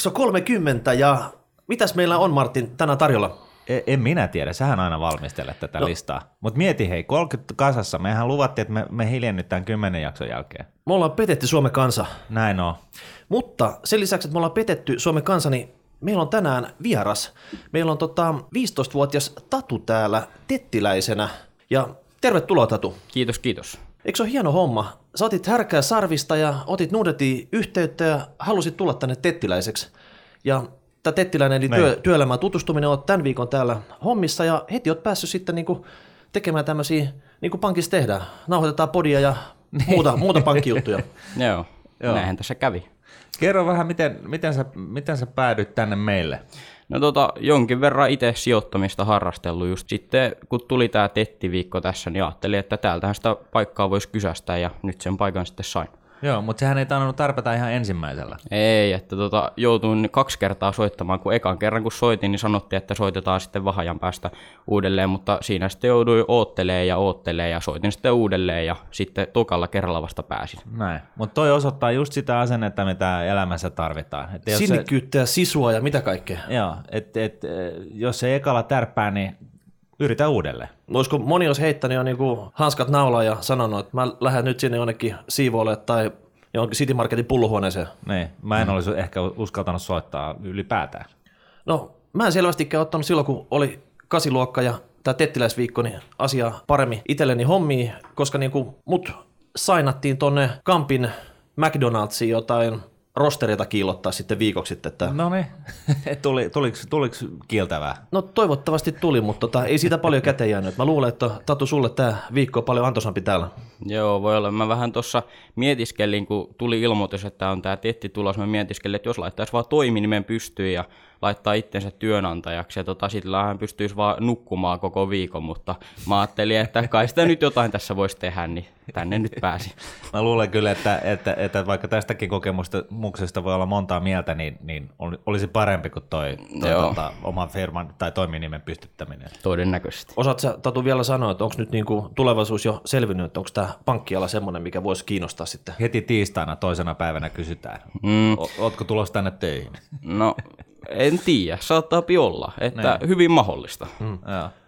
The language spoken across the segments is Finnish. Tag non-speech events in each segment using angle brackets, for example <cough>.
jakso 30 ja mitäs meillä on Martin tänään tarjolla? E- En minä tiedä, sähän aina valmistelet tätä no. listaa. Mutta mieti hei, 30 kasassa, mehän luvattiin, että me, me hiljennytään 10 jakson jälkeen. Me ollaan petetty Suomen kansa, Näin on. mutta sen lisäksi, että me ollaan petetty Suomen kansa, niin meillä on tänään vieras. Meillä on tota 15-vuotias Tatu täällä tettiläisenä ja tervetuloa Tatu. Kiitos, kiitos. Eikö se ole hieno homma? Sä otit härkää sarvista ja otit Nuudetiin yhteyttä ja halusit tulla tänne tettiläiseksi. Ja tämä tettiläinen eli Näin. työ, työelämään tutustuminen on tämän viikon täällä hommissa ja heti oot päässyt sitten niinku tekemään tämmöisiä, niin kuin pankissa tehdään. Nauhoitetaan podia ja muuta, muuta pankkijuttuja. Joo, <laughs> Joo. Joo. näinhän tässä kävi. Kerro vähän, miten, miten, sä, miten sä päädyit tänne meille? No tota, jonkin verran itse sijoittamista harrastellut just sitten, kun tuli tämä tettiviikko tässä, niin ajattelin, että täältähän sitä paikkaa voisi kysästä ja nyt sen paikan sitten sain. Joo, mutta sehän ei tainnut tarpeta ihan ensimmäisellä. Ei, että tota, joutuin kaksi kertaa soittamaan, kun ekan kerran kun soitin, niin sanottiin, että soitetaan sitten vahajan päästä uudelleen, mutta siinä sitten jouduin oottelee ja oottelee ja soitin sitten uudelleen ja sitten tokalla kerralla vasta pääsin. Näin. Mutta toi osoittaa just sitä asennetta, mitä elämässä tarvitaan. Et jos se, Sinnikkyyttä ja sisua ja mitä kaikkea. joo, et, et, jos se ekalla tärppää, niin yritä uudelleen. Olisiko moni olisi heittänyt jo niinku hanskat naulaan ja sanonut, että mä lähden nyt sinne jonnekin siivoille tai johonkin City Marketin pullohuoneeseen. Niin, mä en olisi ehkä uskaltanut soittaa ylipäätään. No, mä en selvästikään ottanut silloin, kun oli kasiluokka ja tämä tettiläisviikko, niin asiaa paremmin itselleni hommiin, koska niinku mut sainattiin tonne Kampin McDonald'siin jotain rostereita kiillottaa sitten viikoksi sitten, että No niin, <laughs> Tuli, tuliko, tuliko kieltävää? No toivottavasti tuli, mutta tota, ei siitä paljon käteen jäänyt. Mä luulen, että Tatu sulle tämä viikko on paljon antoisampi täällä. Joo, voi olla. Mä vähän tuossa mietiskelin, kun tuli ilmoitus, että on tämä tetti tulos, mä mietiskelin, että jos laittaisi vaan toiminimen pystyyn ja laittaa itsensä työnantajaksi, ja tota, sillä hän pystyisi vaan nukkumaan koko viikon, mutta mä ajattelin, että kai sitä nyt jotain tässä voisi tehdä, niin tänne nyt pääsi. Mä luulen kyllä, että, että, että vaikka tästäkin kokemuksesta voi olla montaa mieltä, niin, niin oli- olisi parempi kuin toi, toi tota, oman firman tai toiminimen pystyttäminen. Todennäköisesti. Osaat sä Tatu vielä sanoa, että onko nyt niinku tulevaisuus jo selvinnyt, että onko tämä pankkiala semmoinen, mikä voisi kiinnostaa sitten? Heti tiistaina toisena päivänä kysytään, Mm, o, ootko tulossa tänne töihin? no, en tiedä, saattaa olla, että hyvin mahdollista. Mm.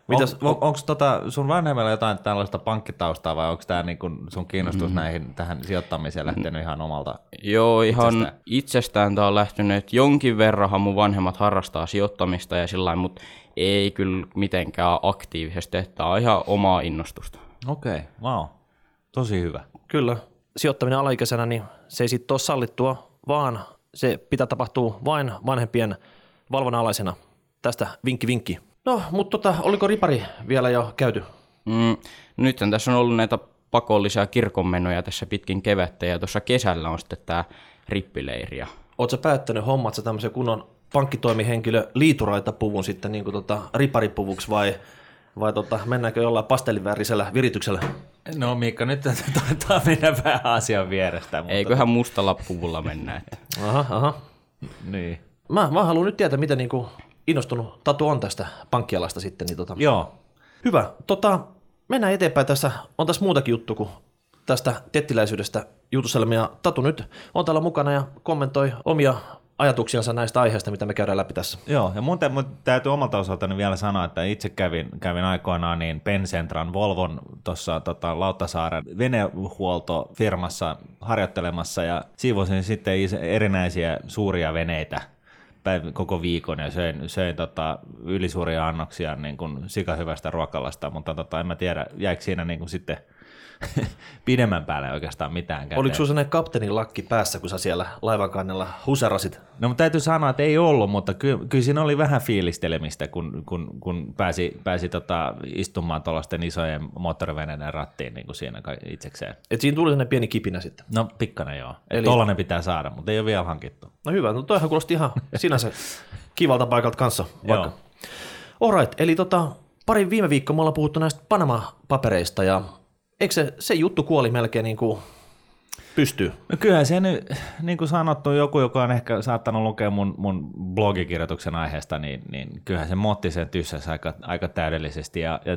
Mitäs- on, on, onko tota sun vanhemmilla jotain tällaista pankkitaustaa vai onko tämä niinku sun kiinnostus mm. näihin tähän sijoittamiseen lähtenyt ihan omalta? Joo, ihan Itsestään. itsestään, itsestään tämä on lähtenyt, että jonkin verranhan mun vanhemmat harrastaa sijoittamista ja sillä mutta ei kyllä mitenkään aktiivisesti, että tämä on ihan omaa innostusta. Okei, okay. wow. Tosi hyvä. Kyllä, sijoittaminen alaikäisenä, niin se ei sitten ole sallittua, vaan se pitää tapahtua vain vanhempien valvonnan alaisena. Tästä vinkki vinkki. No, mutta tota, oliko ripari vielä jo käyty? Mm, nythän tässä on ollut näitä pakollisia kirkonmenoja tässä pitkin kevättä ja tuossa kesällä on sitten tämä rippileiri. Oletko päättänyt hommat sä tämmöisen kunnon pankkitoimihenkilö liituraita puvun sitten niin kuin tota, riparipuvuksi vai, vai tota, mennäänkö jollain pastellivärisellä virityksellä? No Miikka, nyt taitaa mennä vähän asian vierestä. Mutta eiköhän mustalla puvulla mennä. Että. Aha, aha. Niin. Mä, mä haluan nyt tietää, miten niin kuin innostunut Tatu on tästä pankkialasta sitten. Niin tota. Joo. Hyvä. Tota, mennään eteenpäin tässä. On tässä muutakin juttu kuin tästä tettiläisyydestä jutustelemme. Ja Tatu nyt on täällä mukana ja kommentoi omia ajatuksiansa näistä aiheista, mitä me käydään läpi tässä. Joo, ja mun, tä, mun täytyy omalta osaltani vielä sanoa, että itse kävin, kävin aikoinaan niin Pencentran Volvon tuossa tota, Lauttasaaren venehuoltofirmassa harjoittelemassa ja siivosin sitten is- erinäisiä suuria veneitä koko viikon ja söin, söin tota, ylisuuria annoksia niin kuin sikahyvästä ruokalasta, mutta tota, en mä tiedä, jäikö siinä niin kuin sitten <laughs> pidemmän päälle oikeastaan mitään käteen. Oliko sinulla sellainen kapteenin lakki päässä, kun sä siellä laivan kannella huserasit? No mutta täytyy sanoa, että ei ollut, mutta kyllä, kyllä siinä oli vähän fiilistelemistä, kun, kun, kun pääsi, pääsi tota, istumaan tuollaisten isojen moottoriveneiden rattiin niin kuin siinä itsekseen. Et siinä tuli sellainen pieni kipinä sitten. No pikkainen joo. Eli-. Tollainen pitää saada, mutta ei ole vielä hankittu. No hyvä, no toihan kuulosti ihan <laughs> sinänsä kivalta paikalta kanssa. Vaikka. Joo. Alright, eli tota, pari viime viikkoa me ollaan puhuttu näistä Panama-papereista ja eikö se, se juttu kuoli melkein niin kuin pystyy? No kyllähän se nyt, niin kuin sanottu, joku, joka on ehkä saattanut lukea mun, mun blogikirjoituksen aiheesta, niin, niin kyllähän se motti sen tyssäsi aika, aika täydellisesti. Ja, ja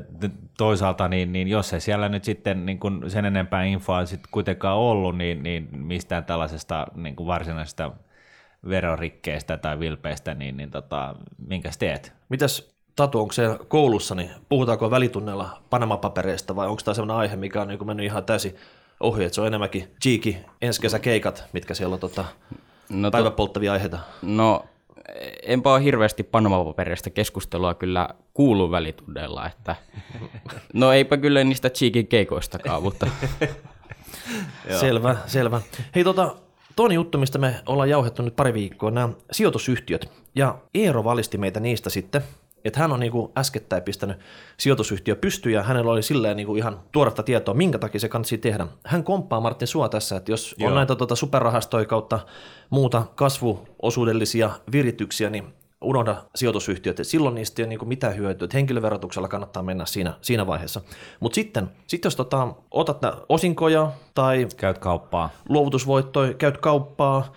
toisaalta, niin, niin jos ei siellä nyt sitten niin kuin sen enempää infoa sit kuitenkaan ollut, niin, niin mistään tällaisesta niin kuin varsinaisesta verorikkeistä tai vilpeistä, niin, niin tota, minkäs teet? Mitäs Tatu, onko koulussa, niin puhutaanko välitunnella Panama-papereista vai onko tämä sellainen aihe, mikä on niin mennyt ihan täysin ohi, että se on enemmänkin Cheeky ensi kesäkeikat, mitkä siellä on tota, no, päiväpolttavia aiheita? No enpä ole hirveästi Panama-paperista keskustelua kyllä kuulu välitunneilla, että <laughs> no eipä kyllä niistä Cheekin keikoistakaan, mutta... <laughs> selvä, selvä. Hei tota, toinen juttu, mistä me ollaan jauhettu nyt pari viikkoa, nämä sijoitusyhtiöt. Ja Eero valisti meitä niistä sitten, että hän on niin kuin äskettäin pistänyt sijoitusyhtiö pystyyn ja hänellä oli silleen niin kuin ihan tuoretta tietoa, minkä takia se kannattaa tehdä. Hän komppaa Martin Sua tässä, että jos Joo. on näitä tuota superrahastoja kautta muuta kasvuosuudellisia virityksiä, niin unohda sijoitusyhtiöt, että silloin niistä ei ole niin mitään hyötyä, että henkilöverotuksella kannattaa mennä siinä, siinä vaiheessa. Mutta sitten, sit jos tota, otat osinkoja tai käyt kauppaa, luovutusvoittoja, käyt kauppaa,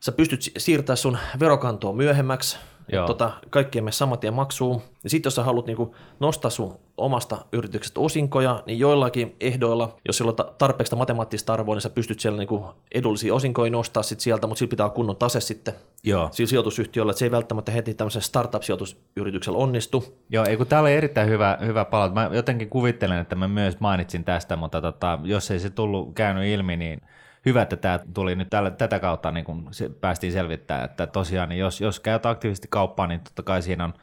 sä pystyt siirtämään sun verokantoa myöhemmäksi, Joo. Tota, kaikki me saman tien maksuun. Ja sitten jos sä haluat niinku nostaa sun omasta yrityksestä osinkoja, niin joillakin ehdoilla, jos sillä on tarpeeksi matemaattista arvoa, niin sä pystyt siellä niinku edullisia osinkoja nostaa sit sieltä, mutta sillä pitää olla kunnon tase sitten Joo. sillä sijoitusyhtiöllä, että se ei välttämättä heti tämmöisellä startup-sijoitusyrityksellä onnistu. Joo, ei kun tämä oli erittäin hyvä, hyvä palaut. Mä jotenkin kuvittelen, että mä myös mainitsin tästä, mutta tota, jos ei se tullut käynyt ilmi, niin – hyvä, että tämä tuli nyt tällä, tätä kautta, niin kun se päästiin selvittämään, että tosiaan niin jos, jos käyt aktiivisesti kauppaan, niin totta kai siinä on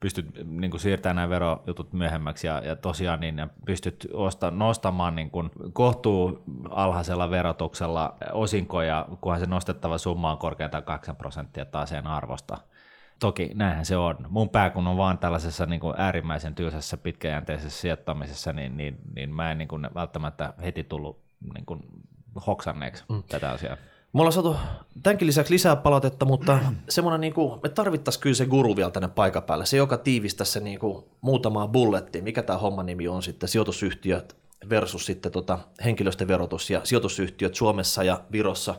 pystyt niin kuin siirtämään nämä verojutut myöhemmäksi ja, ja tosiaan niin pystyt osta, nostamaan niin kuin kohtuu alhaisella verotuksella osinkoja, kunhan se nostettava summa on korkeintaan 8 prosenttia taaseen arvosta. Toki näinhän se on. Mun pää kun on vaan tällaisessa niin kuin äärimmäisen tylsässä pitkäjänteisessä sijoittamisessa, niin, niin, niin mä en niin kuin välttämättä heti tullut niin kuin hoksanneeksi mm. tätä asiaa. Me ollaan saatu tämänkin lisäksi lisää palautetta, mutta semmoinen, niin kuin, me tarvittaisiin kyllä se guru vielä tänne paikan päälle, se joka tiivistäisi se niin kuin, muutamaa bullettia, mikä tämä homman nimi on sitten, sijoitusyhtiöt versus sitten tota, henkilöstöverotus ja sijoitusyhtiöt Suomessa ja Virossa.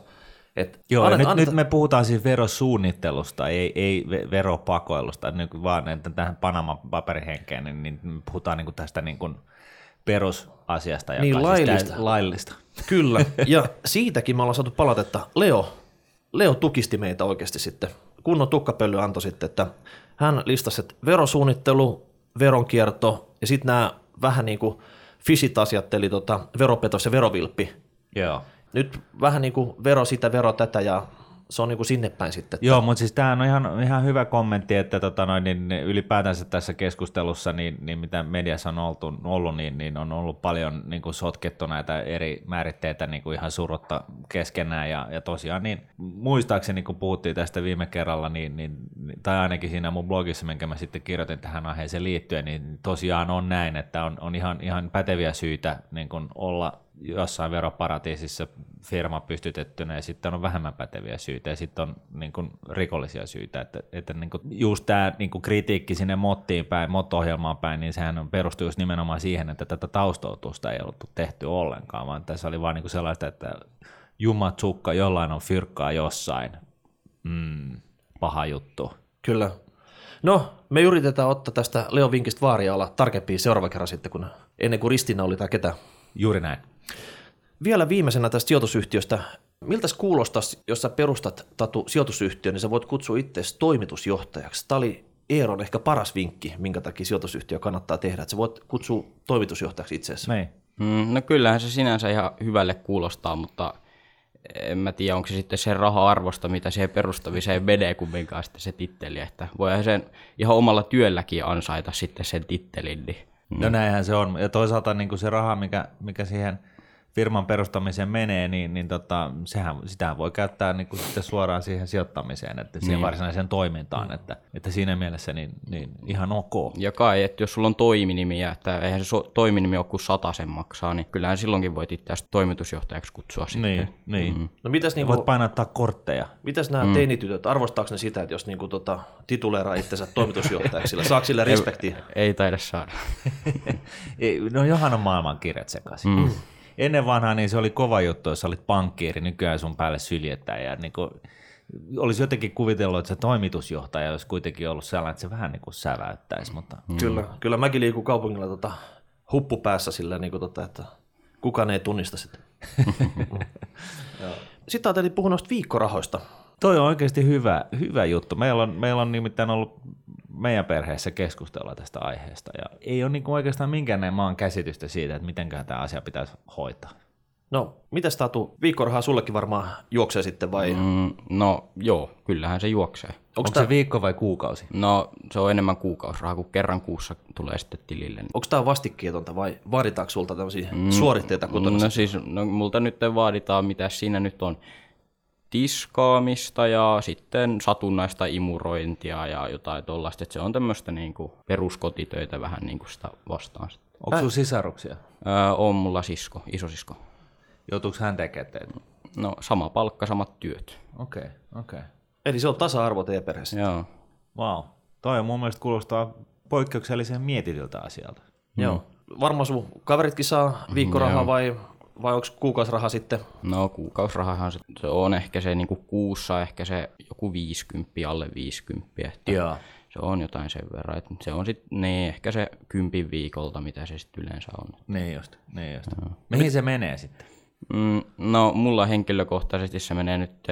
Et Joo, annet, nyt, annet... nyt me puhutaan siis verosuunnittelusta, ei, ei veropakoilusta, niin vaan että tähän Panama-paperihenkeen, niin, niin me puhutaan niin kuin tästä niin kuin perusasiasta, joka niin, siis laillista. Siis laillista. Kyllä, <laughs> ja siitäkin me ollaan saatu palautetta. Leo, Leo tukisti meitä oikeasti sitten. Kunnon tukkapöly antoi sitten, että hän listasi, että verosuunnittelu, veronkierto ja sitten nämä vähän niin kuin fisit asiat, eli tota, veropetos ja verovilppi. Joo. Nyt vähän niin kuin vero sitä, vero tätä ja se on niin kuin sinne päin sitten. Joo, mutta siis tämä on ihan, ihan hyvä kommentti, että tota noin, niin ylipäätänsä tässä keskustelussa, niin, niin mitä mediassa on oltu, ollut, niin, niin on ollut paljon niin kuin sotkettu näitä eri määritteitä niin kuin ihan surutta keskenään, ja, ja tosiaan niin muistaakseni, kun puhuttiin tästä viime kerralla, niin, niin, tai ainakin siinä mun blogissa, minkä mä sitten kirjoitin tähän aiheeseen liittyen, niin tosiaan on näin, että on, on ihan, ihan päteviä syitä niin kuin olla jossain veroparatiisissa firma pystytettynä ja sitten on vähemmän päteviä syitä ja sitten on niin kuin, rikollisia syitä. Että, että niin kuin, just tämä niin kuin kritiikki sinne mottiin päin, mot-ohjelmaan päin, niin sehän perustuu just nimenomaan siihen, että tätä taustautusta ei ollut tehty ollenkaan, vaan tässä oli vaan niin kuin sellaista, että jumatsukka, jollain on fyrkkaa jossain. Mm, paha juttu. Kyllä. No, me yritetään ottaa tästä Leo Vinkistä vaaria olla tarkempia seuraava kerran sitten, kun ennen kuin Ristina oli tai ketä. Juuri näin. Vielä viimeisenä tästä sijoitusyhtiöstä. Miltä kuulostaisi, jos sä perustat Tatu sijoitusyhtiön, niin sä voit kutsua itseäsi toimitusjohtajaksi. Tämä oli Eeron ehkä paras vinkki, minkä takia sijoitusyhtiö kannattaa tehdä, että sä voit kutsua toimitusjohtajaksi itseäsi. Niin. Mm, no kyllähän se sinänsä ihan hyvälle kuulostaa, mutta en mä tiedä, onko se sitten se raha-arvosta, mitä siihen perustamiseen menee kumminkaan sitten se titteli, että voihan sen ihan omalla työlläkin ansaita sitten sen tittelin. Niin. No näinhän se on, ja toisaalta niin kuin se raha, mikä, mikä siihen – firman perustamiseen menee, niin, niin tota, sehän, sitä voi käyttää niin kuin sitten suoraan siihen sijoittamiseen, että siihen niin. varsinaiseen toimintaan, mm. että, että siinä mielessä niin, niin ihan ok. Ja kai, että jos sulla on toiminimiä, että eihän se toiminimi ole kuin sen maksaa, niin kyllähän silloinkin voit itse toimitusjohtajaksi kutsua niin, sitten. Niin, mm. No mitäs niin voit painattaa kortteja. Mitäs nämä mm. teinitytöt, arvostaako ne sitä, että jos niin kuin tota, tituleeraa itsensä toimitusjohtajaksi, sillä saako sillä respektiä? Ei, ei taida saada. <laughs> no johan on maailman kirjat sekaisin. Mm ennen vanhaa niin se oli kova juttu, jos olit pankkiiri, nykyään sun päälle syljetään ja niin kuin, olisi jotenkin kuvitellut, että se toimitusjohtaja olisi kuitenkin ollut sellainen, että se vähän niin kuin säväyttäisi. Mutta... Mm. Kyllä, kyllä mäkin liikun kaupungilla tota, huppu päässä sillä, niin kuin, tota, että kukaan ei tunnista sitä. <laughs> Sitten ajattelin puhua noista viikkorahoista. Toi on oikeasti hyvä, hyvä juttu. Meillä on, meillä on nimittäin ollut meidän perheessä keskustelua tästä aiheesta ja ei ole niin oikeastaan minkään maan käsitystä siitä, että miten tämä asia pitäisi hoitaa. No, mitäs Tatu, viikkorahaa sullekin varmaan juoksee sitten vai? Mm, no joo, kyllähän se juoksee. Onko, Onko tää... se viikko vai kuukausi? No se on enemmän kuukausirahaa, kun kerran kuussa tulee sitten tilille. Onko tämä vastikkeetonta vai vaaditaanko sulta tämmöisiä mm, suoritteita kotona? No siis, no, multa nyt vaaditaan, mitä siinä nyt on, tiskaamista ja sitten satunnaista imurointia ja jotain tuollaista. Se on tämmöistä niinku peruskotitöitä vähän niin kuin sitä vastaan. Onko sinulla sisaruksia? Öö, on mulla sisko, isosisko. Joutuuko hän tekemään teitä? No sama palkka, samat työt. Okei, okay, okei. Okay. Eli se on tasa-arvo teidän perheessä? Joo. Wow. Toi on mun mielestä kuulostaa poikkeuksellisen mietityltä asialta. Mm. Joo. Varmaan sun kaveritkin saa viikkorahaa mm, vai, vai onko kuukausiraha sitten? No kuukausirahahan se, se on ehkä se niinku kuussa ehkä se joku 50, alle 50. Että Joo. Se on jotain sen verran. Että se on sitten niin, ehkä se kympin viikolta, mitä se sitten yleensä on. Niin just, niin just. Mihin se menee sitten? Mm, no mulla henkilökohtaisesti se menee nyt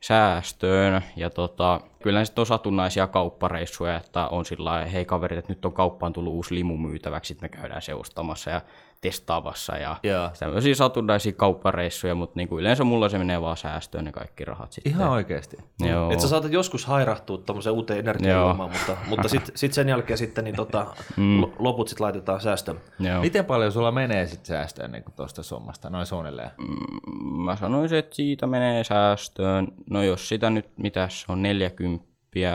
säästöön ja tota, kyllä sitten on satunnaisia kauppareissuja, että on sillä hei kaverit, että nyt on kauppaan tullut uusi limu myytäväksi, sitten me käydään se ostamassa ja testaavassa ja yeah. tämmöisiä satunnaisia kauppareissuja, mutta niinku yleensä mulla se menee vaan säästöön ne kaikki rahat sitten. Ihan oikeasti? Joo. Että sä saatat joskus hairahtua tuommoiseen uuteen energiajuomaan, mutta, mutta sitten sit sen jälkeen sitten niin tota, <laughs> mm. loput sitten laitetaan säästöön. Joo. Miten paljon sulla menee sitten säästöön niin tuosta summasta, noin suunnilleen? Mm, mä sanoisin, että siitä menee säästöön, no jos sitä nyt, mitä se on 40,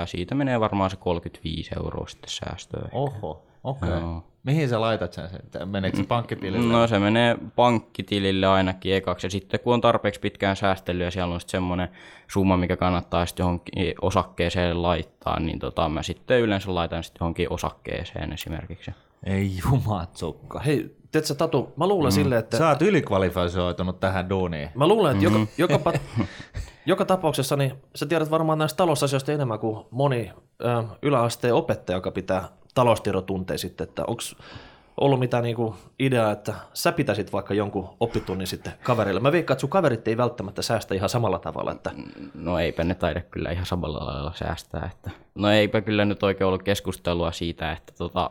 siitä menee varmaan se 35 euroa sitten säästöön. Oho, okei. Okay. Mihin sä laitat sen? Meneekö se pankkitilille? No se menee pankkitilille ainakin ekaksi. Ja sitten kun on tarpeeksi pitkään säästelyä ja siellä on sitten semmoinen summa, mikä kannattaa sitten johonkin osakkeeseen laittaa, niin tota, mä sitten yleensä laitan sitten johonkin osakkeeseen esimerkiksi. Ei jumatsukka. Hei, teet sä Tatu, mä luulen mm. silleen, että... Sä oot ylikvalifioitunut tähän duuniin. Mä luulen, että mm-hmm. joka, joka, pat, <laughs> joka tapauksessa niin sä tiedät varmaan näistä talousasioista enemmän kuin moni ö, yläasteen opettaja, joka pitää taloustiedotunteja sitten, että onko ollut mitään niinku ideaa, että sä pitäisit vaikka jonkun oppitunnin sitten kaverille. Mä veikkaan, että sun kaverit ei välttämättä säästä ihan samalla tavalla. Että... No eipä ne taida kyllä ihan samalla lailla säästää. Että... No eipä kyllä nyt oikein ollut keskustelua siitä, että tota,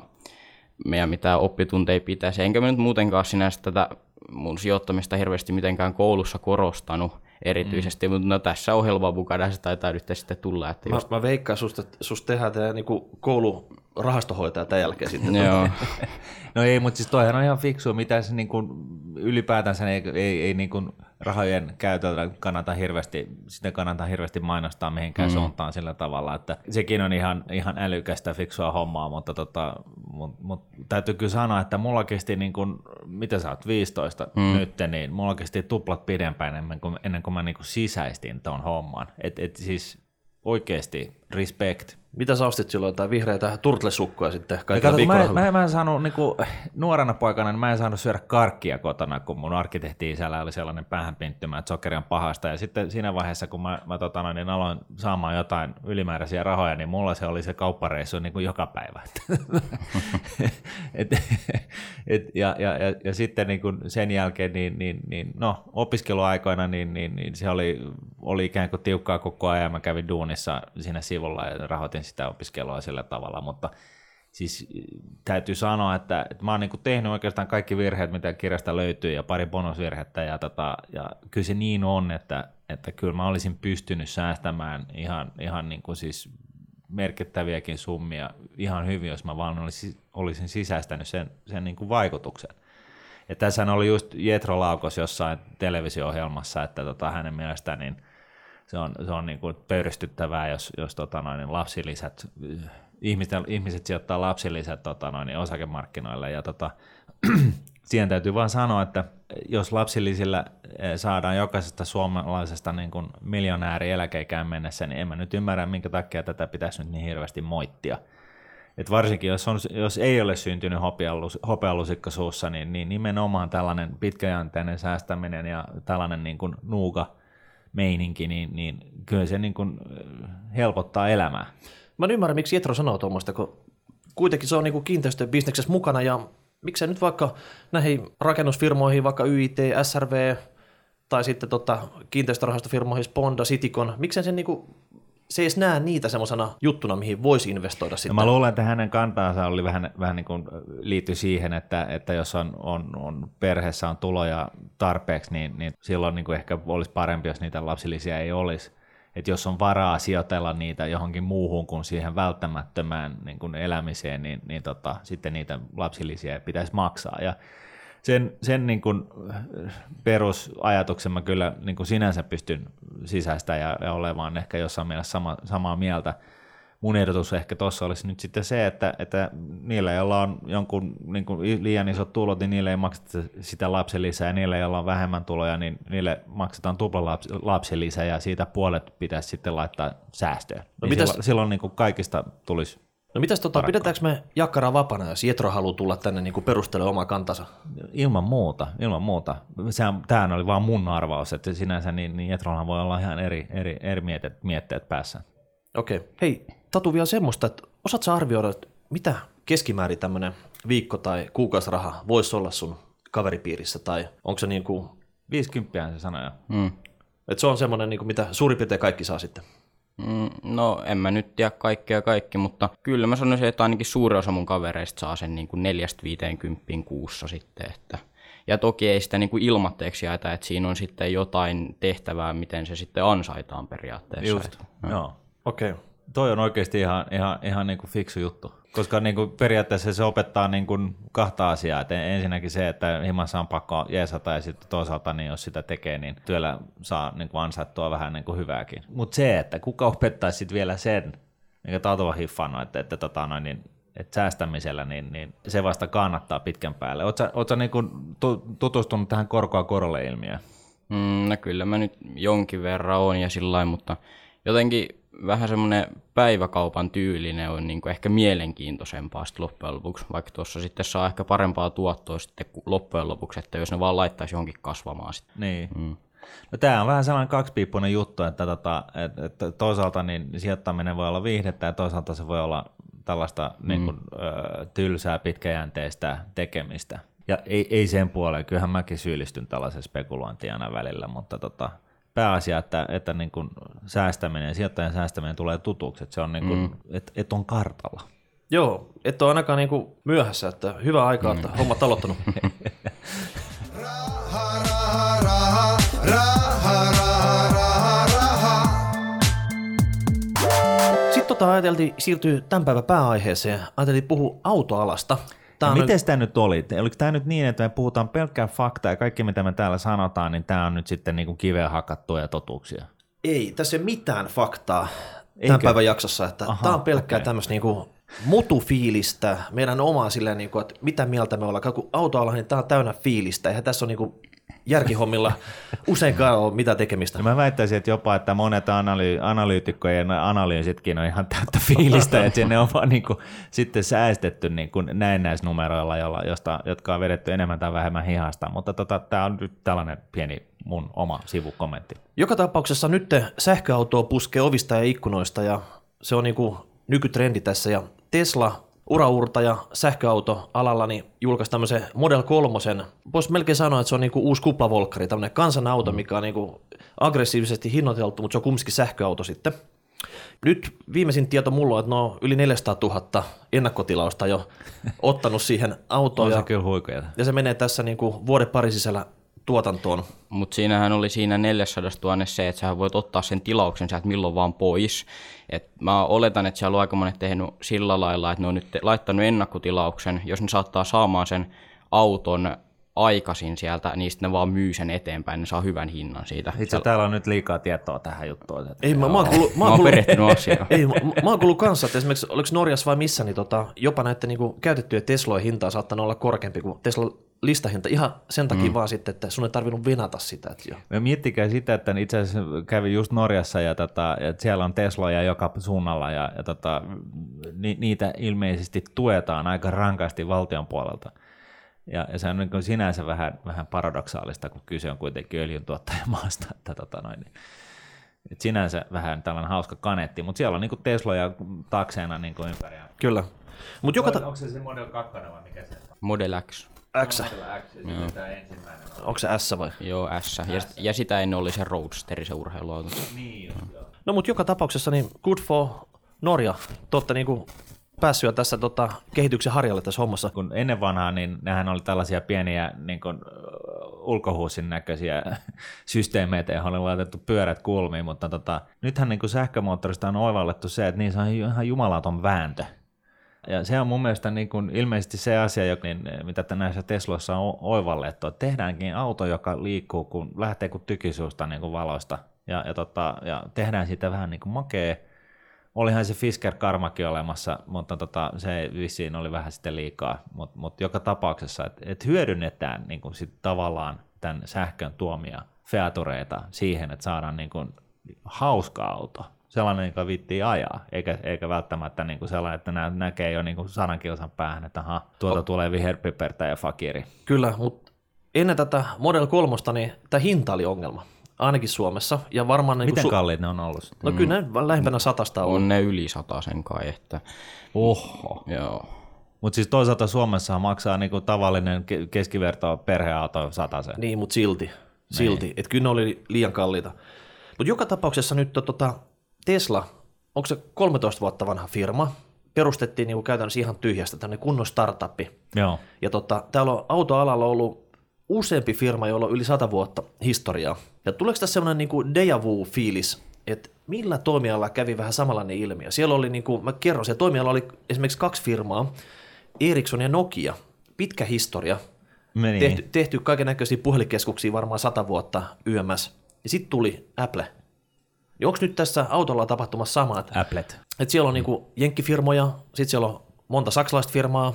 meidän mitään oppitunteja pitäisi. Enkä mä nyt muutenkaan sinänsä tätä mun sijoittamista hirveästi mitenkään koulussa korostanut erityisesti, mm. mutta no tässä ohjelman mukana se taitaa nyt sitten tulla. Että mä, just... mä veikkaan, susta, susta tehdään tämä niin koulu rahastohoitaja tämän jälkeen sitten. Joo. <laughs> no ei, mutta siis toihan on ihan fiksu, mitä se niin kuin, ylipäätänsä ei, ei, ei niin kuin rahojen käytöllä kannata hirveästi, sitä kannata hirveästi mainostaa mihinkään mm. suuntaan sillä tavalla, että sekin on ihan, ihan älykästä fiksua hommaa, mutta tota, mut, mut, täytyy kyllä sanoa, että mulla kesti niin kuin, mitä sä oot, 15 mm. nyt, niin mulla kesti tuplat pidempään ennen kuin, ennen kuin mä niin kuin sisäistin ton homman. Et, et siis oikeasti respect mitä sä ostit silloin, jotain vihreitä turtlesukkoja sitten kato, mä, mä, mä, en saanut, niin kuin, nuorena poikana niin mä en saanut syödä karkkia kotona, kun mun arkkitehti isällä oli sellainen päähänpinttymä, että sokeri on pahasta. Ja sitten siinä vaiheessa, kun mä, mä tota, niin aloin saamaan jotain ylimääräisiä rahoja, niin mulla se oli se kauppareissu niin kuin joka päivä. <laughs> et, et, ja, ja, ja, ja, sitten niin kuin sen jälkeen, niin, niin, niin, no, opiskeluaikoina, niin, niin, niin se oli, oli ikään kuin tiukkaa koko ajan. Mä kävin duunissa siinä sivulla ja rahoitin teen sitä opiskelua sillä tavalla, mutta siis täytyy sanoa, että, että mä oon niin tehnyt oikeastaan kaikki virheet, mitä kirjasta löytyy, ja pari bonusvirhettä, ja, tota, ja kyllä se niin on, että, että kyllä mä olisin pystynyt säästämään ihan, ihan niin kuin siis merkittäviäkin summia ihan hyvin, jos mä vaan olisin, olisin sisäistänyt sen, sen niin kuin vaikutuksen. Ja tässä oli just Jetro Laukos jossain televisio-ohjelmassa, että tota, hänen mielestään niin – se on, se on niin kuin pöyristyttävää, jos, jos tota noin, niin lapsilisät, ihmiset, ihmiset sijoittaa lapsilisät tota noin, niin osakemarkkinoille ja tota, <clears throat> siihen täytyy vaan sanoa, että jos lapsilisillä eh, saadaan jokaisesta suomalaisesta niin kuin miljonääri eläkeikään mennessä, niin en mä nyt ymmärrä, minkä takia tätä pitäisi nyt niin hirveästi moittia. Et varsinkin jos, on, jos ei ole syntynyt hopealusikko suussa, niin, niin nimenomaan tällainen pitkäjänteinen säästäminen ja tällainen niin kuin nuuka – meininki, niin, niin kyllä se niin kuin helpottaa elämää. Mä en ymmärrä, miksi Jetro sanoo tuommoista, kun kuitenkin se on niin kiinteistöbisneksessä mukana ja miksei nyt vaikka näihin rakennusfirmoihin, vaikka YIT, SRV tai sitten tota, kiinteistörahastofirmoihin Sponda, Citicon, miksei se niinku, se ei edes näe niitä semmoisena juttuna, mihin voisi investoida sitten. mä luulen, että hänen kantaansa oli vähän, vähän niin kuin liittyy siihen, että, että jos on, on, on perheessä on tuloja tarpeeksi, niin, niin silloin niin kuin ehkä olisi parempi, jos niitä lapsilisiä ei olisi. Että jos on varaa sijoitella niitä johonkin muuhun kuin siihen välttämättömään niin kuin elämiseen, niin, niin tota, sitten niitä lapsilisiä pitäisi maksaa. Ja sen, sen niin kuin perusajatuksen mä kyllä niin kuin sinänsä pystyn sisäistä ja, ja olemaan ehkä jossain mielessä sama, samaa mieltä. Mun ehdotus ehkä tuossa olisi nyt sitten se, että, että niillä, joilla on jonkun niin kuin liian isot tulot, niin niille ei makseta sitä lapsilisää, ja niille, joilla on vähemmän tuloja, niin niille maksetaan tupla lapsi, lapsilisää, ja siitä puolet pitäisi sitten laittaa säästöön. No No mitäs- silloin, silloin niin kuin kaikista tulisi No mitäs tota, pidetäänkö me jakkaraa vapana, jos Jetro haluaa tulla tänne niinku perustelemaan omaa kantansa? Ilman muuta, ilman muuta. Sehän, tämähän oli vaan mun arvaus, että sinänsä niin, niin Jetrolla voi olla ihan eri, eri, eri mietteet, mietteet päässä. Okei. Okay. Hei, Tatu vielä semmoista, että osaatko sä arvioida, että mitä keskimäärin tämmöinen viikko- tai kuukausiraha voisi olla sun kaveripiirissä, tai onko se niin kuin, 50 se sanoi jo. Mm. että se on semmoinen, niin kuin mitä suurin piirtein kaikki saa sitten? Mm, no en mä nyt tiedä kaikkea kaikki, mutta kyllä mä sanoisin, että ainakin suuri osa mun kavereista saa sen niin kuin 4-50 kuussa sitten. Että. Ja toki ei sitä niin kuin ilmatteeksi jaeta, että siinä on sitten jotain tehtävää, miten se sitten ansaitaan periaatteessa. Just, Että, joo. Okei. Okay. Toi on oikeasti ihan, ihan, ihan niin kuin fiksu juttu. Koska niin kuin periaatteessa se opettaa niin kuin kahta asiaa. Et ensinnäkin se, että himassa on pakko jeesata ja sitten toisaalta niin jos sitä tekee, niin työllä saa niin kuin ansaittua vähän niin kuin hyvääkin. Mutta se, että kuka opettaisi sitten vielä sen, mikä Tatu on hiffannut, että, että, tota noin, niin, että säästämisellä, niin, niin, se vasta kannattaa pitkän päälle. Oletko niin tutustunut tähän korkoa korolle ilmiöön? Mm, no kyllä mä nyt jonkin verran on ja sillä mutta jotenkin vähän semmoinen päiväkaupan tyylinen on niin kuin ehkä mielenkiintoisempaa sitten loppujen lopuksi, vaikka tuossa sitten saa ehkä parempaa tuottoa sitten loppujen lopuksi, että jos ne vaan laittaisi johonkin kasvamaan sitten. Niin. Mm. No tämä on vähän sellainen kaksipiippunen juttu, että, tota, että, että toisaalta niin sijoittaminen voi olla viihdettä ja toisaalta se voi olla tällaista mm. niin kuin, ö, tylsää, pitkäjänteistä tekemistä. Ja ei, ei sen puoleen, kyllähän mäkin syyllistyn tällaisen spekulointiin aina välillä, mutta tota, pääasia, että, että niin kuin säästäminen, sijoittajan säästäminen tulee tutuksi, että se on niin kuin, mm. että, että on kartalla. Joo, et ole ainakaan niin kuin myöhässä, että hyvä aika, että Mm. hommat aloittanut. <laughs> Sitten tota ajateltiin siirtyä tämän päivän pääaiheeseen. Ajateltiin puhua autoalasta. Tämä on Miten tämä nyt oli? Oliko tämä nyt niin, että me puhutaan pelkkää faktaa ja kaikki mitä me täällä sanotaan, niin tämä on nyt sitten niin kuin kiveen hakattuja totuuksia? Ei, tässä ei ole mitään faktaa Eikö? tämän päivän jaksossa. Että Aha, tämä on pelkkää okei. tämmöistä niinku mutufiilistä, meidän omaa silleen, niinku, että mitä mieltä me ollaan. Kun autoala, niin tämä on täynnä fiilistä. Eihän tässä on niinku järkihommilla useinkaan ole mitä tekemistä. No mä väittäisin, että jopa, että monet analy- analyytikkojen analyysitkin on ihan täyttä fiilistä, että sinne on vaan niin kuin, sitten säästetty niin kuin näennäisnumeroilla, jolla, josta, jotka on vedetty enemmän tai vähemmän hihasta. Mutta tota, tämä on nyt tällainen pieni mun oma sivukommentti. Joka tapauksessa nyt sähköautoa puskee ovista ja ikkunoista ja se on niinku nykytrendi tässä ja Tesla uraurtaja sähköautoalalla niin julkaisi tämmöisen Model 3. Voisi melkein sanoa, että se on niinku uusi kuplavolkkari, tämmöinen kansanauto, mikä on niinku aggressiivisesti hinnoiteltu, mutta se on kumminkin sähköauto sitten. Nyt viimeisin tieto mulla on, että no yli 400 000 ennakkotilausta jo <laughs> ottanut siihen autoon On ja, se kyllä huikeeta. ja se menee tässä niinku vuoden pari sisällä tuotantoon. Mutta siinähän oli siinä 400 000 se, että sä voit ottaa sen tilauksen sieltä milloin vaan pois. Et mä oletan, että siellä on aika monet tehnyt sillä lailla, että ne on nyt laittanut ennakkotilauksen. Jos ne saattaa saamaan sen auton aikaisin sieltä, niin sitten ne vaan myy sen eteenpäin, ne saa hyvän hinnan siitä. Itse täällä on nyt liikaa tietoa tähän juttuun. Että Ei, mä, mä oon kuullut, Mä oon <laughs> kuullut- perehtynyt asiaan. <laughs> Ei, mä, mä oon kuullut kanssa, että esimerkiksi oliko Norjassa vai missä, niin tota, jopa näiden niin käytettyjen Teslojen hinta on saattanut olla korkeampi kuin Tesla listahinta ihan sen takia mm. vaan sitten, että sun ei tarvinnut venata sitä. Että jo. Ja miettikää sitä, että itse asiassa kävin just Norjassa ja, tota, ja siellä on Tesloja joka suunnalla ja, ja tota, ni, niitä ilmeisesti tuetaan aika rankasti valtion puolelta. Ja, ja se on niin kuin sinänsä vähän, vähän paradoksaalista, kun kyse on kuitenkin öljyntuottajamaasta. Että tota noin, niin, et sinänsä vähän tällainen hauska kanetti, mutta siellä on niin Tesloja takseena niin ympäri. Kyllä. Mutta joka, ta- Onko se se Model 2 vai mikä se on? Model X. X. Onko se S vai? Joo, S. Ja, sit- ja sitä ennen oli se Roadster, se urheiluauto. No mutta joka tapauksessa niin good for Norja. Te olette niinku päässyt jo tässä tota, kehityksen harjalle tässä hommassa. kun ennen vanhaa, niin nehän oli tällaisia pieniä niin kuin, ulkohuusin näköisiä <laughs> systeemeitä, joihin oli laitettu pyörät kulmiin, mutta tota, nythän niin kuin sähkömoottorista on oivallettu se, että niissä on ihan jumalaton vääntö. Ja se on mun mielestä niin kuin ilmeisesti se asia, niin, mitä näissä Tesloissa on oivallettu, että tehdäänkin auto, joka liikkuu, kun lähtee kuin tykisuusta niin kuin valoista, ja, ja, tota, ja tehdään siitä vähän niin kuin makea, olihan se Fisker Karmakin olemassa, mutta tota, se vissiin oli vähän sitten liikaa, mutta mut joka tapauksessa, että et hyödynnetään niin kuin sit tavallaan tämän sähkön tuomia featureita siihen, että saadaan niin kuin hauska auto, sellainen, joka vittii ajaa, eikä, eikä välttämättä niin kuin sellainen, että nä, näkee jo niin kuin sadan kilsan päähän, että aha, tuolta O- tulee viherpipertä ja fakiri. Kyllä, mutta ennen tätä Model 3, niin tämä hinta oli ongelma. Ainakin Suomessa. Ja varmaan niin Miten kalliit ne on ollut? No kyllä ne lähempänä satasta on. On ne yli sen kai, että Oho. joo. Mutta siis toisaalta Suomessa maksaa niinku tavallinen ke- keskiverto perheauto sen. Niin, mutta silti. silti. Että kyllä ne oli liian kalliita. Mutta joka tapauksessa nyt tota, Tesla, onko se 13 vuotta vanha firma, perustettiin niinku käytännössä ihan tyhjästä, tämmöinen kunnon startuppi. Joo. Ja tota, täällä on autoalalla ollut useampi firma, jolla on yli 100 vuotta historiaa. Ja tuleeko tässä semmoinen niinku deja vu-fiilis, että millä toimialalla kävi vähän samanlainen ilmiö? Siellä oli, niinku, mä kerron, siellä toimialalla oli esimerkiksi kaksi firmaa, Ericsson ja Nokia, pitkä historia, Meni. tehty, tehty kaiken näköisiä puhelinkeskuksia varmaan 100 vuotta YMS. Ja sitten tuli Apple. Niin onko nyt tässä autolla tapahtumassa sama, että Applet. et siellä on niinku jenkkifirmoja, sitten siellä on monta saksalaista firmaa,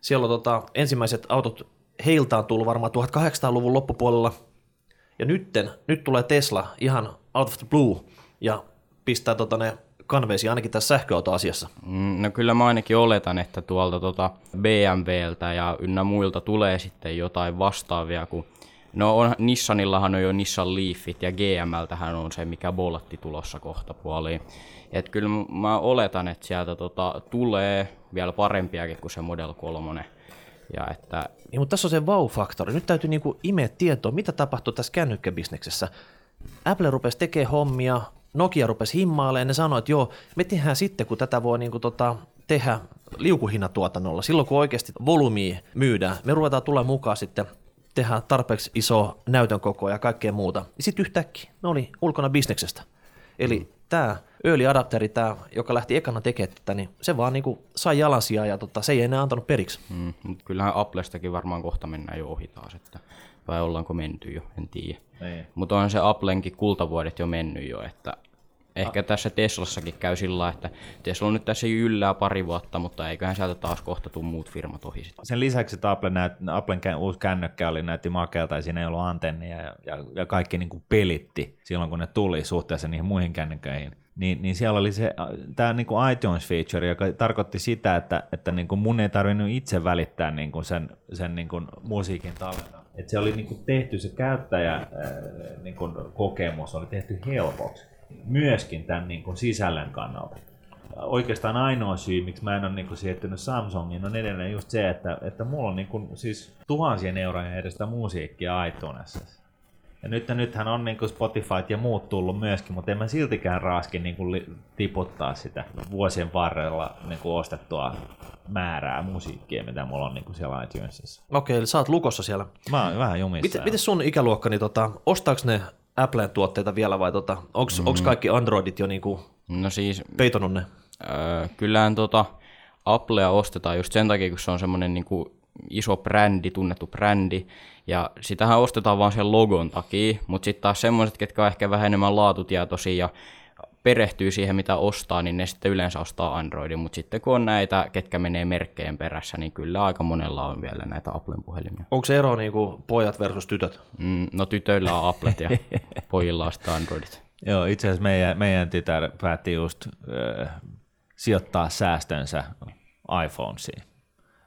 siellä on tota, ensimmäiset autot, heiltä on tullut varmaan 1800-luvun loppupuolella, ja nytten, nyt tulee Tesla ihan out of the blue, ja pistää tota ne kanveisiin ainakin tässä sähköautoasiassa. Mm, No kyllä mä ainakin oletan, että tuolta tota BMWltä ja ynnä muilta tulee sitten jotain vastaavia, kun No on, Nissanillahan on jo Nissan Leafit ja GMLtähän on se, mikä Boltti tulossa kohta puoliin. Et kyllä mä oletan, että sieltä tota, tulee vielä parempiakin kuin se Model 3. Ja että Niin, mutta tässä on se wow-faktori. Nyt täytyy niinku imeä tietoa, mitä tapahtuu tässä kännykkäbisneksessä. Apple rupesi tekemään hommia, Nokia rupesi himmailemaan, ne sanoi, että joo, me tehdään sitten, kun tätä voi niinku tota, tehdä liukuhinnatuotannolla, silloin kun oikeasti volyymia myydään, me ruvetaan tulla mukaan sitten tehdä tarpeeksi iso näytön koko ja kaikkea muuta. Ja sitten yhtäkkiä ne oli ulkona bisneksestä. Eli mm. tämä early adapteri, tää, joka lähti ekana tekemään tätä, niin se vaan niinku sai jalansijaa ja tota, se ei enää antanut periksi. mm, mut kyllähän Applestakin varmaan kohta mennään jo ohi taas. Että, vai ollaanko menty jo, en tiedä. Niin. Mutta on se Applenkin kultavuodet jo mennyt jo, että ehkä tässä Teslassakin käy sillä että Tesla on nyt tässä yllää pari vuotta, mutta eiköhän sieltä taas kohta tuu muut firmat ohi sitten. Sen lisäksi, että Apple näyt, Applen uusi kännykkä oli, näytti makealta ja siinä ei ollut antennia ja, ja, ja kaikki niin kuin pelitti silloin, kun ne tuli suhteessa niihin muihin kännyköihin. Niin, niin siellä oli se, tämä niin kuin iTunes-feature, joka tarkoitti sitä, että, että niin kuin mun ei tarvinnut itse välittää niin kuin sen, sen niin kuin musiikin tallennan. Et se oli niin kuin tehty se käyttäjä niin kuin kokemus oli tehty helpoksi myöskin tämän niin kuin sisällön kannalta. Oikeastaan ainoa syy, miksi mä en ole niin siirtynyt Samsungiin, on edelleen just se, että, että mulla on niin kuin, siis tuhansien eurojen edestä musiikkia iTunesissa. Ja nyt, nythän on niin Spotify ja muut tullut myöskin, mutta en mä siltikään raaski niin kuin li, tiputtaa sitä vuosien varrella niin kuin ostettua määrää musiikkia, mitä mulla on niin kuin siellä iTunesissa. Okei, eli sä oot lukossa siellä. Mä oon vähän jumissa. Miten, miten sun ikäluokka, niin tota, ostaako ne Applen tuotteita vielä vai tota, onko mm. kaikki Androidit jo niinku No siis peitonut ne? Öö, kyllähän tota Applea ostetaan just sen takia, kun se on semmoinen niinku iso brändi, tunnettu brändi, ja sitähän ostetaan vaan sen logon takia, mutta sitten taas semmoiset, ketkä on ehkä vähän enemmän laatutietoisia ja perehtyy siihen, mitä ostaa, niin ne sitten yleensä ostaa Androidin, mutta sitten kun on näitä, ketkä menee merkkeen perässä, niin kyllä aika monella on vielä näitä Applen puhelimia. Onko se ero niinku pojat versus tytöt? Mm, no tytöillä on Applet ja <laughs> pojilla on sitten Androidit. Joo, itse asiassa meidän, meidän tytär päätti just äh, sijoittaa säästönsä iPhonesiin.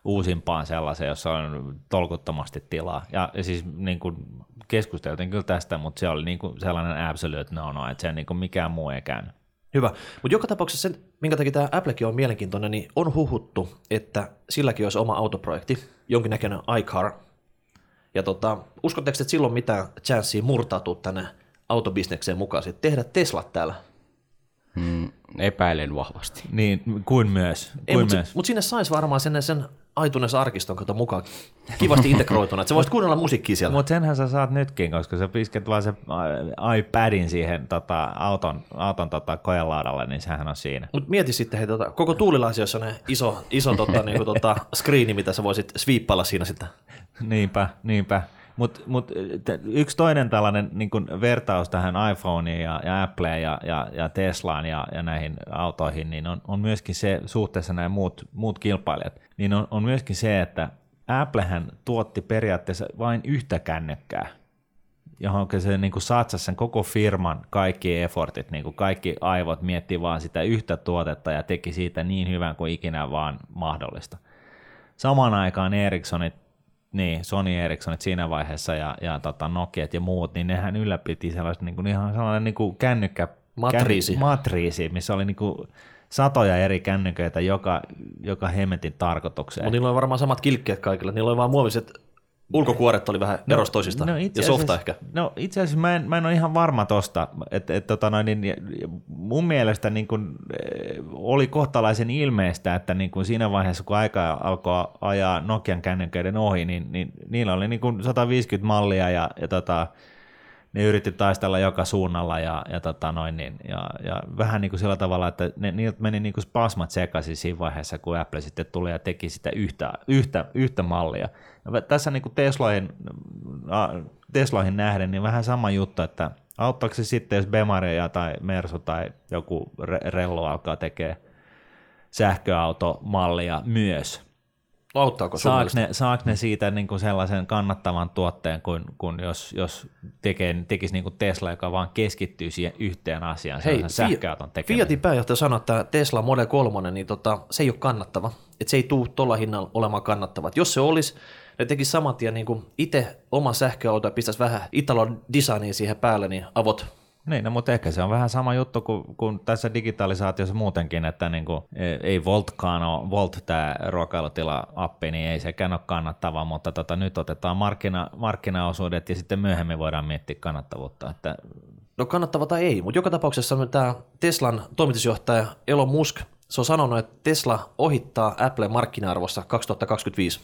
Uusimpaan sellaiseen, jossa on tolkuttomasti tilaa. Ja, ja siis niin kuin keskusteltiin kyllä tästä, mutta se oli niin kuin sellainen absolute no no, että se niin kuin mikään muu ei käynyt. Hyvä. Mutta joka tapauksessa sen, minkä takia tämä Applekin on mielenkiintoinen, niin on huhuttu, että silläkin olisi oma autoprojekti, jonkinnäköinen iCar. Ja tota, uskotteko, että silloin mitään chanssiä murtautua tänne autobisnekseen mukaan, sitten tehdä Teslat täällä? Mm, epäilen vahvasti. Niin, kuin myös. Ei, Kuin mutta, myös. mutta sinne saisi varmaan sen, sen iTunes-arkiston kato mukaan kivasti integroituna, että sä voisit kuunnella musiikkia siellä. Mutta senhän sä saat nytkin, koska sä pisket vaan se iPadin siihen tota, auton, auton tota, koelaudalle, niin sehän on siinä. Mutta mieti sitten, hei, tota, koko tuulilaisi, jos on ne iso, iso tota, niinku, tota, screeni, mitä sä voisit sviippailla siinä sitten. <laughs> Niinpä, niinpä. Mutta mut, yksi toinen tällainen niin kun vertaus tähän iPhoneen ja, ja Appleen ja, ja, ja Teslaan ja, ja näihin autoihin, niin on, on myöskin se suhteessa nämä muut, muut kilpailijat, niin on, on myöskin se, että Applehän tuotti periaatteessa vain yhtä kännykkää, johon se niin satsasi sen koko firman kaikki effortit, niin kaikki aivot miettii vaan sitä yhtä tuotetta ja teki siitä niin hyvän kuin ikinä vaan mahdollista. Samaan aikaan Ericssonit, niin Sony Ericssonit siinä vaiheessa ja, ja tota Nokiat ja muut, niin nehän ylläpiti sellaista niin kuin, ihan sellainen niin kuin kännykkä, Matriisi. Känny, matriisi, missä oli niin kuin satoja eri kännyköitä joka, joka hemmetin tarkoitukseen. Mutta niillä oli varmaan samat kilkkeet kaikilla. Niillä oli vaan muoviset ulkokuoret oli vähän eros toisistaan. No, ja softa ehkä. No itse asiassa mä en, mä en ole ihan varma tosta, että et, tota noin, niin, mun mielestä niin kun, eh, oli kohtalaisen ilmeistä, että niin kun siinä vaiheessa kun aika alkoi ajaa Nokian kännyköiden ohi, niin, niin niillä oli niin kun 150 mallia ja, ja tota, ne yritti taistella joka suunnalla ja, ja, tota noin, niin, ja, ja vähän niin kuin sillä tavalla, että ne, niiltä meni niin kuin spasmat sekaisin siinä vaiheessa, kun Apple sitten tuli ja teki sitä yhtä, yhtä, yhtä mallia. Ja tässä niin kuin Teslahin, a, Teslahin nähden, niin vähän sama juttu, että auttaako se sitten, jos Bemaria tai Mersu tai joku re- rello alkaa tekee sähköautomallia myös. Auttaako Saako mielestä? ne, saako ne siitä niin kuin sellaisen kannattavan tuotteen, kuin, kuin jos, jos tekee, tekisi niin kuin Tesla, joka vaan keskittyy siihen yhteen asiaan, Hei, sähköauton tekemiseen. Fiatin pääjohtaja sanoi, että Tesla Model 3, niin tota, se ei ole kannattava. Että se ei tule tuolla hinnalla olemaan kannattava. Et jos se olisi, ne tekisi saman tien niin itse oma sähköauto ja pistäisi vähän Italon designia siihen päälle, niin avot Niin, no, mutta ehkä se on vähän sama juttu kuin, kuin tässä digitalisaatiossa muutenkin, että niin kuin, ei Voltkaan ole, Volt tämä ruokailutila-appi, niin ei sekään ole kannattava, mutta tota, nyt otetaan markkina, markkinaosuudet ja sitten myöhemmin voidaan miettiä kannattavuutta. Että, No kannattava tai ei, mutta joka tapauksessa tämä Teslan toimitusjohtaja Elon Musk, se on sanonut, että Tesla ohittaa Apple markkina-arvossa 2025.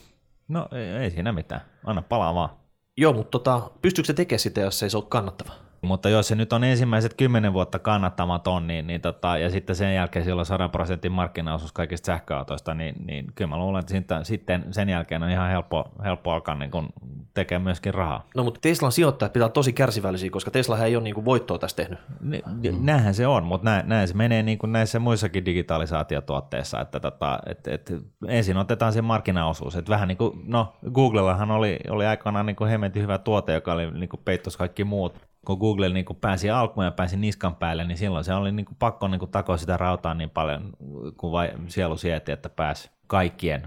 no ei, ei siinä mitään, anna palaa vaan. Joo, mutta tota, pystyykö se tekemään sitä, jos se ei se ole kannattava? Mutta jos se nyt on ensimmäiset kymmenen vuotta kannattamaton, niin, niin tota, ja sitten sen jälkeen sillä on 100 prosentin markkinaosuus kaikista sähköautoista, niin, niin kyllä mä luulen, että sitten, sitten sen jälkeen on ihan helppo, helppo alkaa niin kun tekee myöskin rahaa. No mutta Teslan sijoittajat pitää olla tosi kärsivällisiä, koska Tesla ei ole niinku voittoa tässä tehnyt. Ni- Näinhän se on, mutta näin, näin se menee niin kuin näissä muissakin digitalisaatiotuotteissa, että tota, et, et ensin otetaan se markkinaosuus, että vähän niin kuin, no Googlellahan oli, oli aikanaan niin kuin hemmetin hyvä tuote, joka oli niin kuin peittos kaikki muut. Kun Google niin kuin pääsi alkuun ja pääsi niskan päälle, niin silloin se oli niin kuin pakko niin kuin takoa sitä rautaa niin paljon, kun vai, sielu sieti, että pääsi kaikkien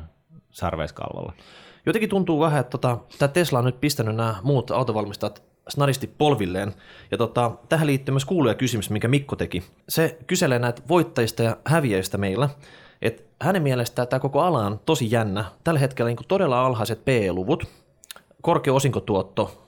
sarveiskalvolla. Jotenkin tuntuu vähän, että tota, tämä Tesla on nyt pistänyt nämä muut autovalmistajat snadisti polvilleen. Ja tota, tähän liittyy myös kuuluja kysymys, minkä Mikko teki. Se kyselee näitä voittajista ja häviäjistä meillä. että hänen mielestään tämä koko ala on tosi jännä. Tällä hetkellä niin todella alhaiset PE-luvut, korkea osinkotuotto,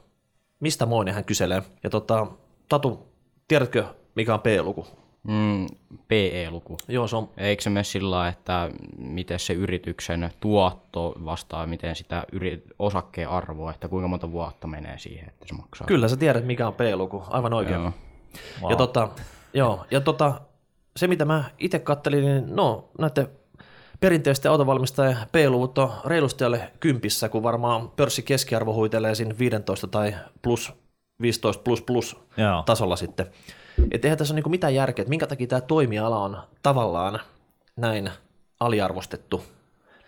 mistä moinen hän kyselee. Ja tota, Tatu, tiedätkö mikä on PE-luku? Mm, PE-luku. Joo, se on Eikö se mene sillä että miten se yrityksen tuotto vastaa, miten sitä yri- osakkeen arvoa, että kuinka monta vuotta menee siihen, että se maksaa? Kyllä sä tiedät, mikä on P-luku, aivan oikein. Joo. Wow. Ja, tota, joo, ja tota, se mitä mä itse kattelin, niin no näiden perinteisten autovalmistajien P-luvut on reilusti alle kympissä, kun varmaan pörssi keskiarvo huitelee siinä 15 tai plus 15 plus plus Joo. tasolla sitten. Että eihän tässä ole niinku mitään järkeä, että minkä takia tämä toimiala on tavallaan näin aliarvostettu.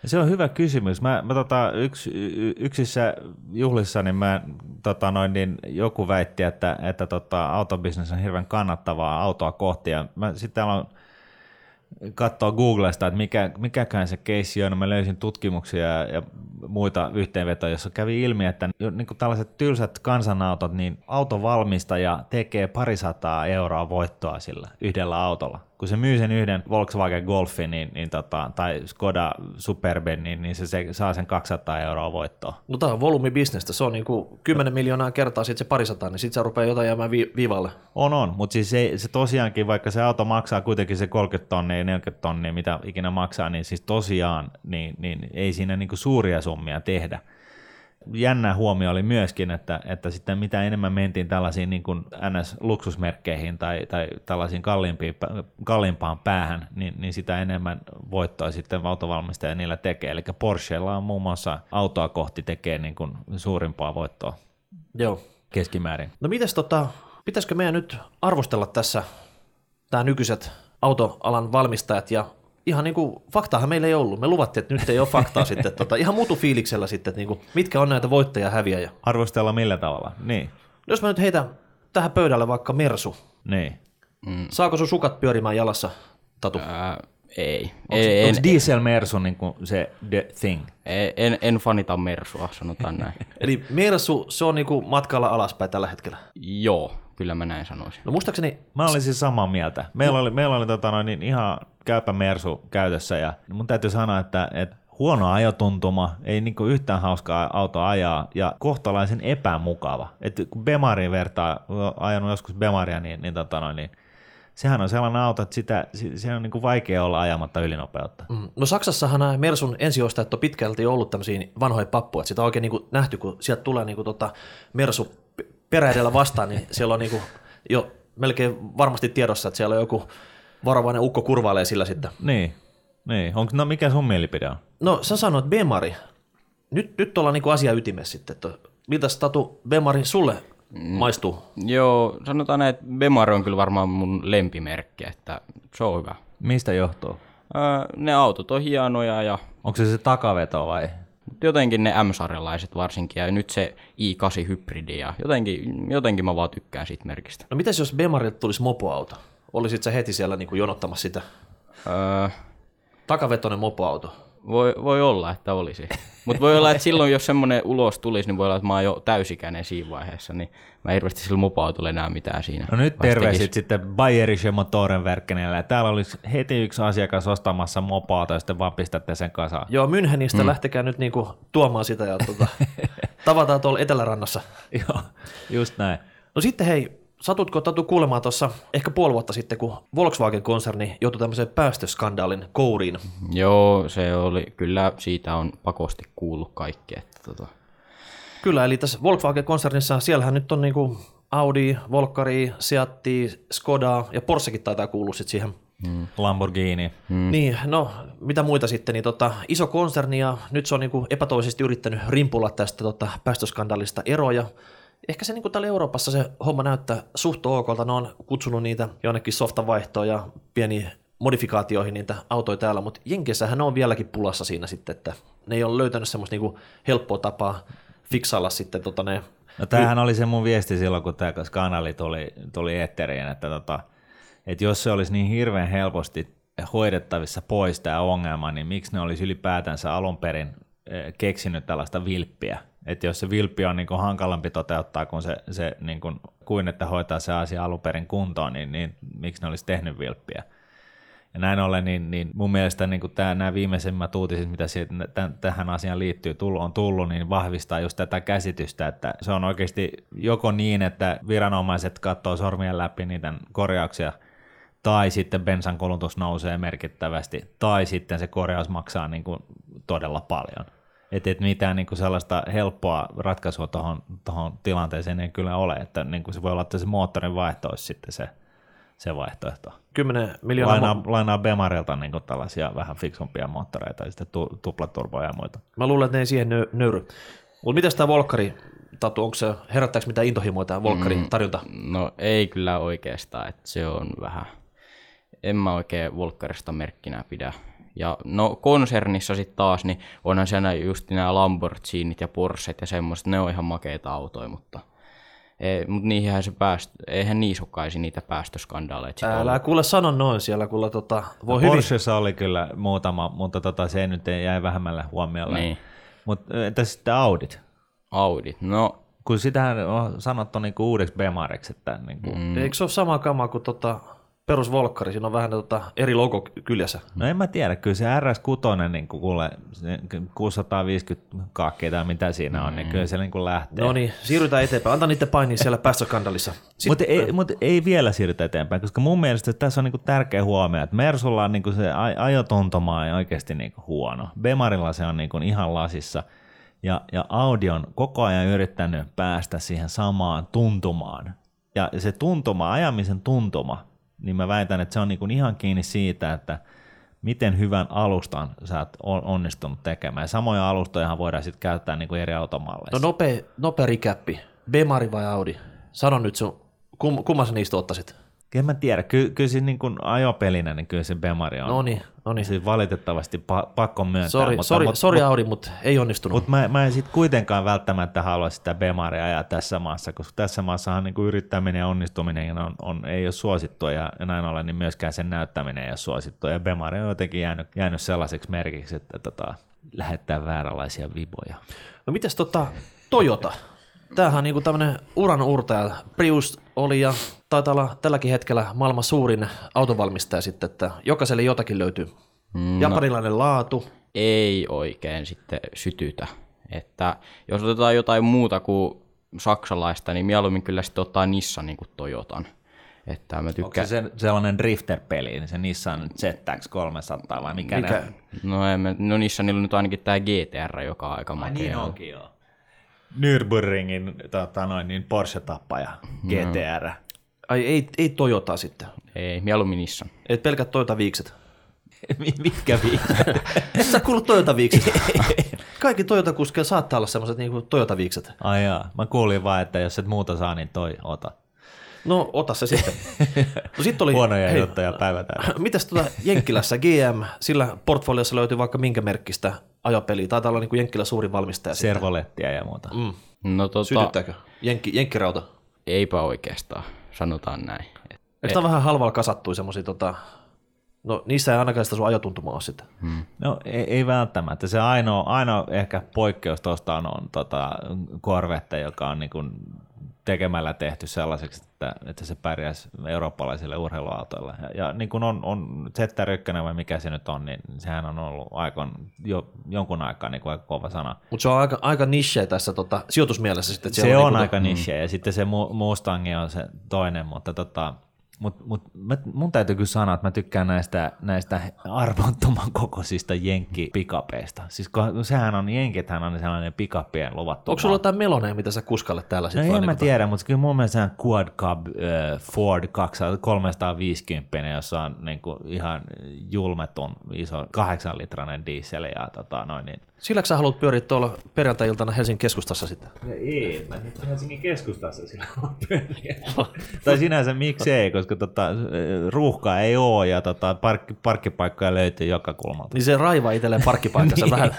Se on hyvä kysymys. Mä, mä tota, yks, y- yksissä juhlissa niin mä, tota noin, niin joku väitti, että, että tota, autobisnes on hirveän kannattavaa autoa kohti. Ja mä sitten aloin katsoa Googlesta, että mikä, mikäkään se keissi on. Mä löysin tutkimuksia ja, ja muita yhteenvetoja, jossa kävi ilmi, että niin kuin tällaiset tylsät kansanautot, niin autovalmistaja tekee parisataa euroa voittoa sillä yhdellä autolla. Kun se myy sen yhden Volkswagen Golfin niin, niin tota, tai Skoda Superben, niin, niin se, se, saa sen 200 euroa voittoa. No tämä on volyymibisnestä, se on niin kuin 10 miljoonaa kertaa, sitten se parisataa, niin sitten se rupeaa jotain jäämään vi- viivalle. On, on, mutta siis se, se tosiaankin, vaikka se auto maksaa kuitenkin se 30 tonnia, 40 tonnia, mitä ikinä maksaa, niin siis tosiaan niin, niin ei siinä niinku suuria summia tehdä jännä huomio oli myöskin, että, että sitten mitä enemmän mentiin tällaisiin niin kuin NS-luksusmerkkeihin tai, tai tällaisiin kalliimpaan päähän, niin, niin sitä enemmän voittoa sitten autovalmistaja niillä tekee. Eli Porschella on muun muassa autoa kohti tekee niin kuin suurimpaa voittoa Joo. keskimäärin. No mites tota, pitäisikö meidän nyt arvostella tässä tämä nykyiset autoalan valmistajat ja ihan niin kuin, faktaahan meillä ei ollut. Me luvattiin, että nyt ei ole faktaa <laughs> sitten. Tota, ihan muutu fiiliksellä sitten, että niin kuin, mitkä on näitä voittajia ja häviäjä. Arvostella millä tavalla? Niin. Jos mä nyt heitän tähän pöydälle vaikka Mersu. Niin. Mm. Saako sun sukat pyörimään jalassa, Tatu? Ää, ei. Onko, onko diesel Mersu niin kuin se the thing? En, en, en fanita Mersua, sanotaan näin. <laughs> Eli Mersu, se on niin kuin matkalla alaspäin tällä hetkellä. Joo, kyllä mä näin sanoisin. No muistaakseni... Mä olisin siis samaa mieltä. Meillä oli, meillä oli tota noin, niin ihan käypä Mersu käytössä ja mun täytyy sanoa, että, että huono ajotuntuma, ei niinku yhtään hauskaa autoa ajaa ja kohtalaisen epämukava. Et kun Bemari vertaa, ajanut joskus Bemaria, niin, niin, tota noin, niin sehän on sellainen auto, että sitä, se on niin vaikea olla ajamatta ylinopeutta. Mm. No Saksassahan Mersun ensiostajat on pitkälti ollut tämmöisiä vanhoja pappuja, sitä on oikein niin nähty, kun sieltä tulee niin tota Mersu peräedellä vastaan, niin siellä on niin jo melkein varmasti tiedossa, että siellä on joku varovainen ukko kurvailee sillä sitten. Niin, niin. Onko, no mikä sun mielipide on? No sä sanoit Bemari. Nyt, nyt ollaan niin asia ytimessä sitten, että miltä Tatu Bemari sulle mm. maistuu? Joo, sanotaan että Bemari on kyllä varmaan mun lempimerkki, että se on hyvä. Mistä johtuu? Öö, ne autot on hienoja ja... Onko se se takaveto vai? Jotenkin ne M-sarjalaiset varsinkin ja nyt se i8 hybridi ja jotenkin, jotenkin mä vaan tykkään siitä merkistä. No mitäs jos Bemarilta tulisi mopoauto? Olisit sä heti siellä niin kuin jonottamassa sitä? Öö, Takavetoinen mopoauto. Voi, voi olla, että olisi. Mutta voi olla, että silloin, jos semmoinen ulos tulisi, niin voi olla, että mä oon jo täysikäinen siinä vaiheessa, niin mä hirveästi sillä mopoautolla enää mitään siinä. No nyt terveisit sitten Bayerische Motoren Verkkenelle. Täällä olisi heti yksi asiakas ostamassa mopoauto, ja sitten vaan pistätte sen kasaan. Joo, Münchenistä mm. lähtekää nyt niinku tuomaan sitä ja tuota, tavataan tuolla Etelärannassa. <laughs> Joo, just näin. No sitten hei, satutko Tatu kuulemaan tuossa ehkä puoli vuotta sitten, kun Volkswagen-konserni joutui tämmöiseen päästöskandaalin kouriin? Joo, se oli, kyllä siitä on pakosti kuullut kaikki. Että tota. Kyllä, eli tässä Volkswagen-konsernissa siellähän nyt on niinku Audi, Volkari, Seatti, Skoda ja Porschekin taitaa kuulua sitten siihen. Mm. Lamborghini. Mm. Niin, no mitä muita sitten, niin tota, iso konserni ja nyt se on niinku epätoisesti yrittänyt rimpulla tästä tota, päästöskandaalista eroja ehkä se niin kuin täällä Euroopassa se homma näyttää suht okolta. Ne on kutsunut niitä jonnekin softavaihtoon ja pieni modifikaatioihin niitä autoja täällä, mutta Jenkessähän ne on vieläkin pulassa siinä sitten, että ne ei ole löytänyt semmoista niin kuin helppoa tapaa fiksailla sitten tota ne No tämähän oli se mun viesti silloin, kun tämä kanali tuli, tuli eetteriin, että, tota, että jos se olisi niin hirveän helposti hoidettavissa pois tämä ongelma, niin miksi ne olisi ylipäätänsä alun perin eh, keksinyt tällaista vilppiä, että jos se vilppi on niin kuin hankalampi toteuttaa kuin, se, se niin kuin, kuin että hoitaa se asia alun perin kuntoon, niin, niin miksi ne olisi tehnyt vilppiä? Ja näin ollen, niin, niin mun mielestä niin kuin tämä, nämä viimeisimmät uutiset, mitä siitä, tämän, tähän asiaan liittyy, on tullut, niin vahvistaa just tätä käsitystä, että se on oikeasti joko niin, että viranomaiset katsoo sormien läpi niitä korjauksia, tai sitten bensan kulutus nousee merkittävästi, tai sitten se korjaus maksaa niin kuin todella paljon. Että et mitään niinku sellaista helppoa ratkaisua tuohon tilanteeseen ei kyllä ole, että niinku se voi olla, että se moottorin vaihto olisi sitten se, se vaihtoehto. 10 miljoonaa... Lainaa, mo- lainaa Bemarilta niinku tällaisia vähän fiksumpia moottoreita ja sitten tu, tuplaturboja ja muita. Mä luulen, että ne ei siihen nö- nöyry. Mutta miten tämä Volkari, Tatu, onko se, herättääkö mitään intohimoa tämä Volkarin mm, tarjonta? No ei kyllä oikeastaan, että se on vähän, en mä oikein Volkarista merkkinä pidä. Ja no konsernissa sitten taas, niin onhan siellä just nämä Lamborghinit ja Porschet ja semmoiset, ne on ihan makeita autoja, mutta ei, mutta niihin se pääst, eihän niissä olekaan niitä päästöskandaaleita. Älä ollut. kuule sano noin siellä, kuule tota, voi no, hyvin. Porschessa oli kyllä muutama, mutta tota, se nyt ei jäi vähemmälle huomiolle. Niin. Mutta entä sitten Audit? Audit, no... Kun sitähän on sanottu niinku uudeksi Bemariksi, että niinku... Mm. Eikö se ole sama kama kuin tota perus Volkkari, siinä on vähän tota eri logo kyljessä. No en mä tiedä, kyllä se RS6, niin kuin kuule, se 650 kaakkeita mitä siinä on, niin kyllä se niin kuin lähtee. No niin, siirrytään eteenpäin. Anta niiden painia siellä päästöskandalissa. <laughs> Mutta ei, mut ei vielä siirrytä eteenpäin, koska mun mielestä tässä on niinku tärkeä huomio, että Mersulla on niinku se aj- ajotuntuma on oikeasti niinku huono. Bemarilla se on niinku ihan lasissa. Ja, ja Audi on koko ajan yrittänyt päästä siihen samaan tuntumaan. Ja se tuntuma, ajamisen tuntuma, niin mä väitän, että se on niinku ihan kiinni siitä, että miten hyvän alustan sä oot on- onnistunut tekemään. Ja samoja alustojahan voidaan sitten käyttää niinku eri automalleissa. No nopea, nopea rikäppi. Bemari vai Audi? Sano nyt sun, kum, kumman sä niistä ottaisit? En mä tiedä, Ky- kyllä se niin kuin ajopelinä, niin kyllä se Bemari on. No niin, no niin. Siis valitettavasti pa- pakko myöntää. Sori, mutta, sori, mutta, sori Audi, mutta ei onnistunut. Mutta mä, mä en sit kuitenkaan välttämättä halua sitä Bemaria ajaa tässä maassa, koska tässä maassahan niin kuin yrittäminen ja onnistuminen on, on, ei ole suosittua ja näin ollen niin myöskään sen näyttäminen ei ole suosittua. Ja Bemari on jotenkin jäänyt, jäänyt sellaiseksi merkiksi, että tota, lähettää vääränlaisia viboja. No mitäs tota Toyota? Tämähän on niinku tämmönen uran uurtaja. Prius oli ja taitaa olla tälläkin hetkellä maailman suurin autovalmistaja sitten, että jokaiselle jotakin löytyy. Mm, Japanilainen laatu. ei oikein sitten sytytä. Että jos otetaan jotain muuta kuin saksalaista, niin mieluummin kyllä sitten ottaa Nissanin kuin Toyotan. Että mä Onko tykkään... se sen- sellainen drifter-peli, niin se Nissan ZX300 vai mikä, Mikä? ne on? No, en mä... no Nissanilla on nyt ainakin tämä GTR, joka on aika Ai makea. niin onkin joo. Nürburgringin tota, noin, niin Porsche-tappaja, GTR. Ai ei, ei Toyota sitten. Ei, mieluummin Nissan. Et pelkät Toyota viikset. <laughs> Mitkä viikset? Et <laughs> sä kuullut Toyota viikset? <laughs> Kaikki Toyota kuskeilla saattaa olla semmoiset niinku Toyota viikset. Ai jaa. Mä kuulin vaan, että jos et muuta saa, niin toi ota. No ota se sitten. <laughs> No sit oli, Huonoja hei, juttuja päivä täällä. <laughs> Mitäs tuota Jenkkilässä GM, sillä portfoliossa löytyy vaikka minkä merkkistä ajopeliä. Taitaa olla niin kuin Jenkkilä suurin valmistaja. sitten. Servolettia ja muuta. Mm. No tota, Sytyttääkö? Jenkki, jenkkirauta. eipä oikeastaan, sanotaan näin. Eikö tämä vähän halvalla kasattu semmoisia, tota... no niissä ei ainakaan sitä sun ajotuntumaa ole sitten. No ei, ei välttämättä. Se ainoa, ainoa ehkä poikkeus tuosta on, on tota, Corvette, joka on niin kuin tekemällä tehty sellaiseksi, että, että se pärjäisi eurooppalaisille urheiluautoille. Ja, ja niin kuin on, on ZR1 vai mikä se nyt on, niin sehän on ollut aikon, jo, jonkun aikaa niin kuin aika kova sana. Mutta se on aika, aika niche tässä tota, sijoitusmielessä sitten. että Se siellä on niinku- aika niche, ja sitten se Mu- Mustang on se toinen, mutta tota, mut, mut, mun täytyy kyllä sanoa, että mä tykkään näistä, näistä arvottoman kokoisista jenkkipikapeista. Siis kun, sehän on, jenkithän on sellainen pikappien luvattu. Onko sulla jotain meloneja, mitä sä kuskalle täällä No sitten? en vaan mä tiedä, mutta kyllä mun mielestä on Quad Cab äh, Ford 200, 350, jossa on niin kuin ihan julmetun iso 8 litranen diesel ja tota, noin niin. Silläkö sä haluat pyöriä tuolla perjantai-iltana Helsingin keskustassa sitten? Ei, mä nyt Helsingin keskustassa sillä on Tai sinänsä miksei, koska tota, ruuhkaa ei ole ja tota, parkki, parkkipaikkoja löytyy joka kulmalta. Niin se raivaa itselleen parkkipaikassa <laughs> Niin. vähän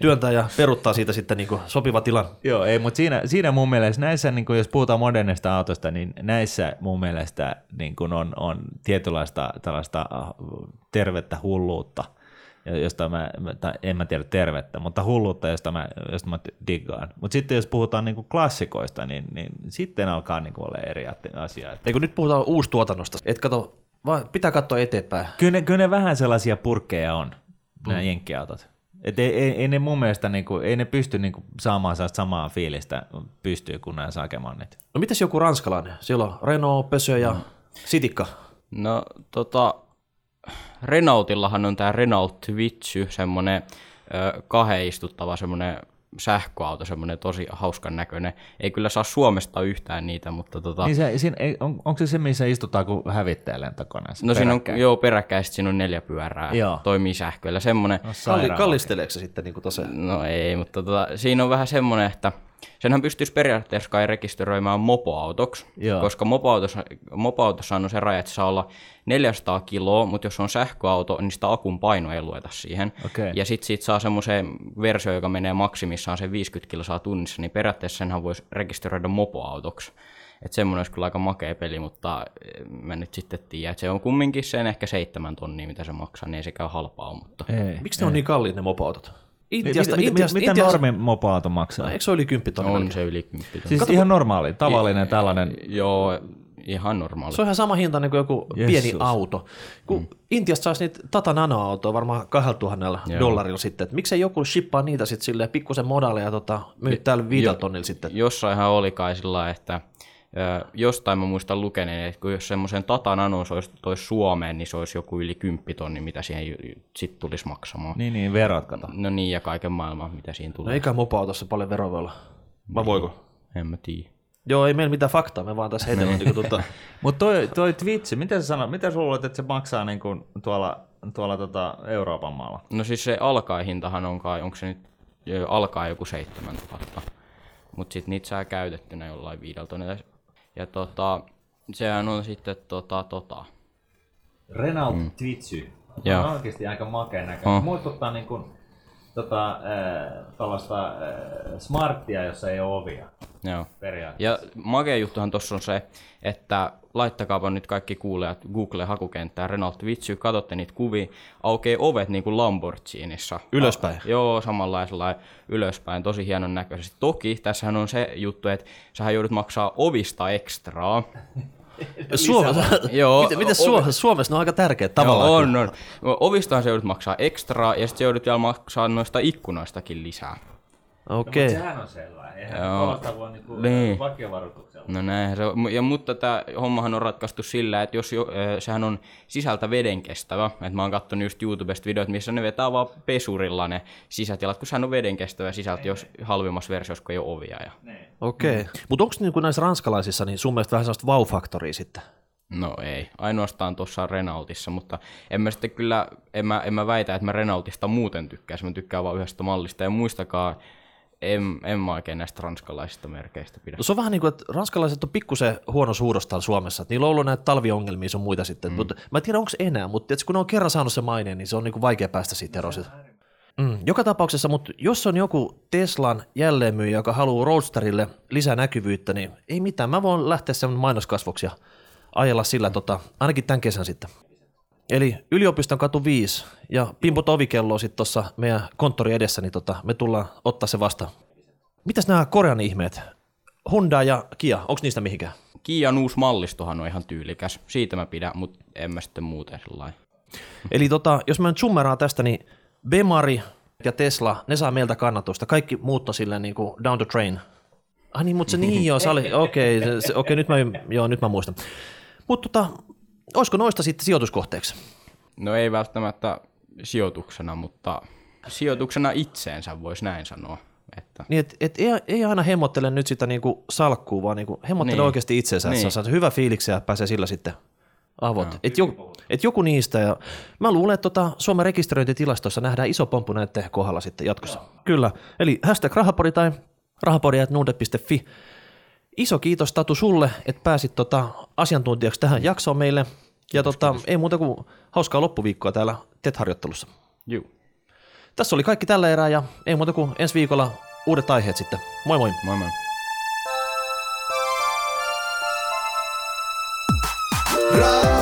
työntää ja peruttaa siitä sitten niinku sopiva tilan. Joo, ei, mutta siinä, siinä mun mielestä näissä, niin kun jos puhutaan modernista autosta, niin näissä mun mielestä niin kun on, on tietynlaista tällaista äh, tervettä hulluutta, josta mä, mä- tai en mä tiedä tervettä, mutta hulluutta, josta mä, josta mä diggaan. Mutta sitten jos puhutaan niin klassikoista, niin, niin sitten alkaa niin olla eri asia. Eikö nyt puhutaan uustuotannosta? Et kato, vaan pitää katsoa eteenpäin. Kyllä ne, kyllä ne vähän sellaisia purkkeja on, nämä mm. jenkkiautot. Et ei, ei, ei, ne mun mielestä niinku, ei ne pysty niinku saamaan samaa fiilistä pystyy kuin nämä sakemannit. No mitäs joku ranskalainen? Siellä on Renault, Peugeot ja Sitikka. No tota, Renaultillahan on tämä Renault Twitchy, semmoinen ö, kahden istuttava semmoinen sähköauto, semmoinen tosi hauskan näköinen. Ei kyllä saa Suomesta yhtään niitä, mutta tota, Niin se, siinä, ei, on, onko se se, missä istutaan kuin hävittäjä lentokoneessa? no siinä on, joo, peräkkäin siinä on neljä pyörää, Joo. toimii sähköllä. Semmoinen, No, Kalli, kallisteleeko se sitten niinku tossa? no ei, mutta tota, siinä on vähän semmoinen, että senhän pystyisi periaatteessa kai rekisteröimään mopoautoksi, Joo. koska mopoautossa, mopoautossa on se raja, että saa olla 400 kiloa, mutta jos on sähköauto, niin sitä akun paino ei lueta siihen. Okei. Ja sitten siitä saa semmoisen versio, joka menee maksimissaan se 50 kilsaa tunnissa, niin periaatteessa senhän voisi rekisteröidä mopoautoksi. Että semmoinen olisi kyllä aika makea peli, mutta eh, mä nyt sitten tiedän, että se on kumminkin sen ehkä seitsemän tonnia, mitä se maksaa, niin ei sekään halpaa ole, mutta Ei. Miksi ne on niin kalliit ne mopoautot? Intiasta, mitä, Intiasta, mitä Intiasta, normi mopoauto maksaa? Eikö se yli 10 tonnia? on se yli 10 tonnia. Siis ihan normaali, tavallinen tällainen. Joo, Ihan normaali. Se on ihan sama hinta niin kuin joku Jessus. pieni auto. Kun mm. Intiasta saisi niitä Tata Nano-autoja varmaan 2000 Joo. dollarilla sitten. Et miksei joku shippaa niitä sitten silleen pikkusen modaaleja tota, myy täällä viidellä tonnilla sitten. Jossainhan oli kai sillä että jostain mä muistan lukeneen, että kun jos semmoisen Tata Nano se olisi tois Suomeen, niin se olisi joku yli 10 tonni, mitä siihen sitten tulisi maksamaan. Niin, niin, verot kato. No niin, ja kaiken maailman, mitä siinä No tulee. eikä mopa-autossa paljon olla. Vai voiko? En mä tiedä. Joo, ei meillä mitään faktaa, me vaan tässä heitellään. niin tota, Mutta toi, toi Twitch, mitä sä sanot, mitä sä luulet, että se maksaa niin kuin tuolla, tuolla tota Euroopan maalla? No siis se alkaihintahan on kai, onko se nyt alkaa joku 7000, mutta sitten niitä saa käytettynä jollain tonnilla. Ja tota, sehän on sitten tota, tota. Renault mm. Twitchy. Joo. On oikeasti aika makea näköinen. On. Muistuttaa niin kuin, tota, äh, äh, smarttia, jossa ei ole ovia Joo. periaatteessa. Ja makea juttuhan tuossa on se, että laittakaapa nyt kaikki kuulijat Google-hakukenttään Renault Vitsy, katsotte niitä kuvia, aukeaa ovet niin kuin Lamborghinissa. Ylöspäin. A, joo, samanlaisella ylöspäin, tosi hienon näköisesti. Toki tässähän on se juttu, että sähän joudut maksaa ovista ekstraa. <laughs> Suomessa, Joo, miten, miten ovi- Suomessa, Suomessa ne on aika tärkeät tavallaan. Joo, on, on. Ovistahan se joudut maksaa ekstraa ja sitten joudut vielä maksaa noista ikkunoistakin lisää. Okei. Mutta sehän on sellainen. Eihän Joo. voi niinku Niin. No näin se on. Ja, mutta tämä hommahan on ratkaistu sillä, että jos jo, sehän on sisältä veden kestävä, että mä oon katsonut just YouTubesta videot, missä ne vetää vaan pesurilla ne sisätilat, kun sehän on veden kestävä sisältö, jos halvimmassa versiossa, kun ei ole ovia. Ja... Okei. Mutta onko niinku näissä ranskalaisissa niin sun mielestä vähän sellaista wow-faktoria sitten? No ei, ainoastaan tuossa Renaultissa, mutta en mä sitten kyllä, en mä, en mä väitä, että mä Renaultista muuten tykkäisin, mä tykkään vaan yhdestä mallista, ja muistakaa, en, en mä oikein näistä ranskalaisista merkeistä pidä. No se on vähän niin kuin, että ranskalaiset on pikkusen huono suuros täällä Suomessa. Että niillä on ollut näitä talviongelmia sun muita sitten. Mm. Mutta mä en tiedä, onko enää, mutta tietysti, kun ne on kerran saanut se maineen, niin se on niin kuin vaikea päästä siitä eroon. Mm. Joka tapauksessa, mutta jos on joku Teslan jälleenmyyjä, joka haluaa Roadsterille lisää näkyvyyttä, niin ei mitään. Mä voin lähteä sen mainoskasvoksi ja ajella sillä tota, ainakin tämän kesän sitten. Eli yliopiston katu 5 ja pimpot ovikelloa sitten tuossa meidän konttori edessä, niin tota, me tullaan ottaa se vastaan. Mitäs nämä Korean ihmeet? Honda ja Kia, onko niistä mihinkään? Kian uusi mallistohan on ihan tyylikäs, siitä mä pidän, mutta en mä sitten muuten sellainen. <laughs> Eli tota, jos mä nyt summeraan tästä, niin Bemari ja Tesla, ne saa meiltä kannatusta. Kaikki muut on silleen niin kuin down the train. Ah niin, mutta se niin <laughs> joo, se oli, okei, okay, okei, nyt mä, joo, nyt mä muistan. Mutta tota, olisiko noista sitten sijoituskohteeksi? No ei välttämättä sijoituksena, mutta sijoituksena itseensä voisi näin sanoa. Että Niin, et, et ei, ei aina hemmottele nyt sitä niinku salkkuu, vaan niinku hemmottele Niin. oikeasti itseensä, että Niin. saa hyvä fiiliksi ja pääsee sillä sitten avot. Et, joku, et joku niistä, ja mä luulen, että tota Suomen rekisteröintitilastossa nähdään iso pomppu näiden kohdalla sitten jatkossa. Kyllä, eli hashtag rahapori tai rahapori.nuude.fi. Iso kiitos Tatu sulle, että pääsit tota asiantuntijaksi tähän jaksoon meille. Ja tota, ei muuta kuin hauskaa loppuviikkoa täällä TET-harjoittelussa. juu, Tässä oli kaikki tällä erää ja ei muuta kuin ensi viikolla uudet aiheet sitten. Moi moi! moi moi. raha,